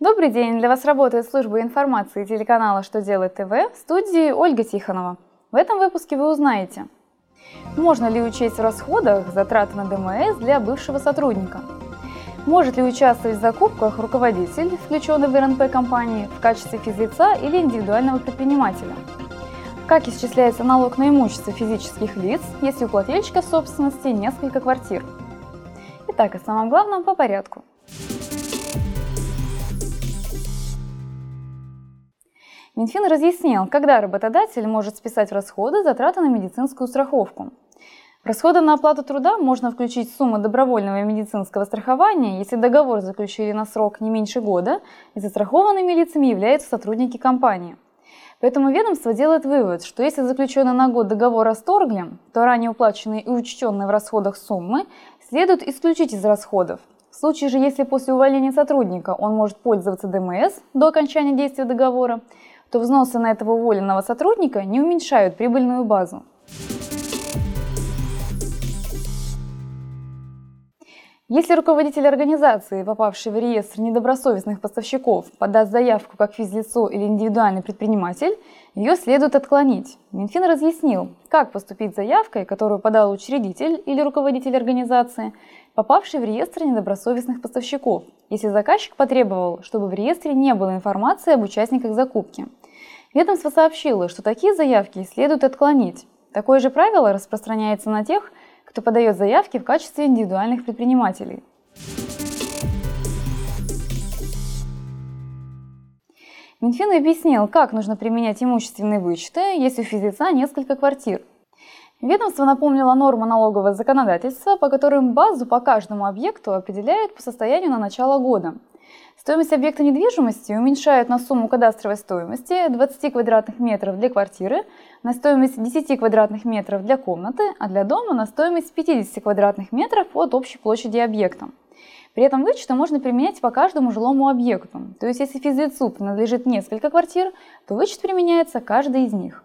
Добрый день! Для вас работает служба информации телеканала «Что делает ТВ» в студии Ольга Тихонова. В этом выпуске вы узнаете, можно ли учесть в расходах затраты на ДМС для бывшего сотрудника, может ли участвовать в закупках руководитель, включенный в РНП компании, в качестве физлица или индивидуального предпринимателя, как исчисляется налог на имущество физических лиц, если у плательщика в собственности несколько квартир. Итак, о самом главном по порядку. Минфин разъяснил, когда работодатель может списать в расходы затраты на медицинскую страховку. В расходы на оплату труда можно включить сумму добровольного медицинского страхования, если договор заключили на срок не меньше года и застрахованными лицами являются сотрудники компании. Поэтому ведомство делает вывод, что если заключенный на год договор расторгли, то ранее уплаченные и учтенные в расходах суммы следует исключить из расходов. В случае же, если после увольнения сотрудника он может пользоваться ДМС до окончания действия договора, то взносы на этого уволенного сотрудника не уменьшают прибыльную базу. Если руководитель организации, попавший в реестр недобросовестных поставщиков, подаст заявку как физлицо или индивидуальный предприниматель, ее следует отклонить. Минфин разъяснил, как поступить с заявкой, которую подал учредитель или руководитель организации, попавший в реестр недобросовестных поставщиков, если заказчик потребовал, чтобы в реестре не было информации об участниках закупки. Ведомство сообщило, что такие заявки следует отклонить. Такое же правило распространяется на тех, кто подает заявки в качестве индивидуальных предпринимателей. Минфин объяснил, как нужно применять имущественные вычеты, если у физлица несколько квартир. Ведомство напомнило норму налогового законодательства, по которым базу по каждому объекту определяют по состоянию на начало года – Стоимость объекта недвижимости уменьшают на сумму кадастровой стоимости 20 квадратных метров для квартиры, на стоимость 10 квадратных метров для комнаты, а для дома на стоимость 50 квадратных метров от общей площади объекта. При этом вычеты можно применять по каждому жилому объекту. То есть если физлицу принадлежит несколько квартир, то вычет применяется каждый из них.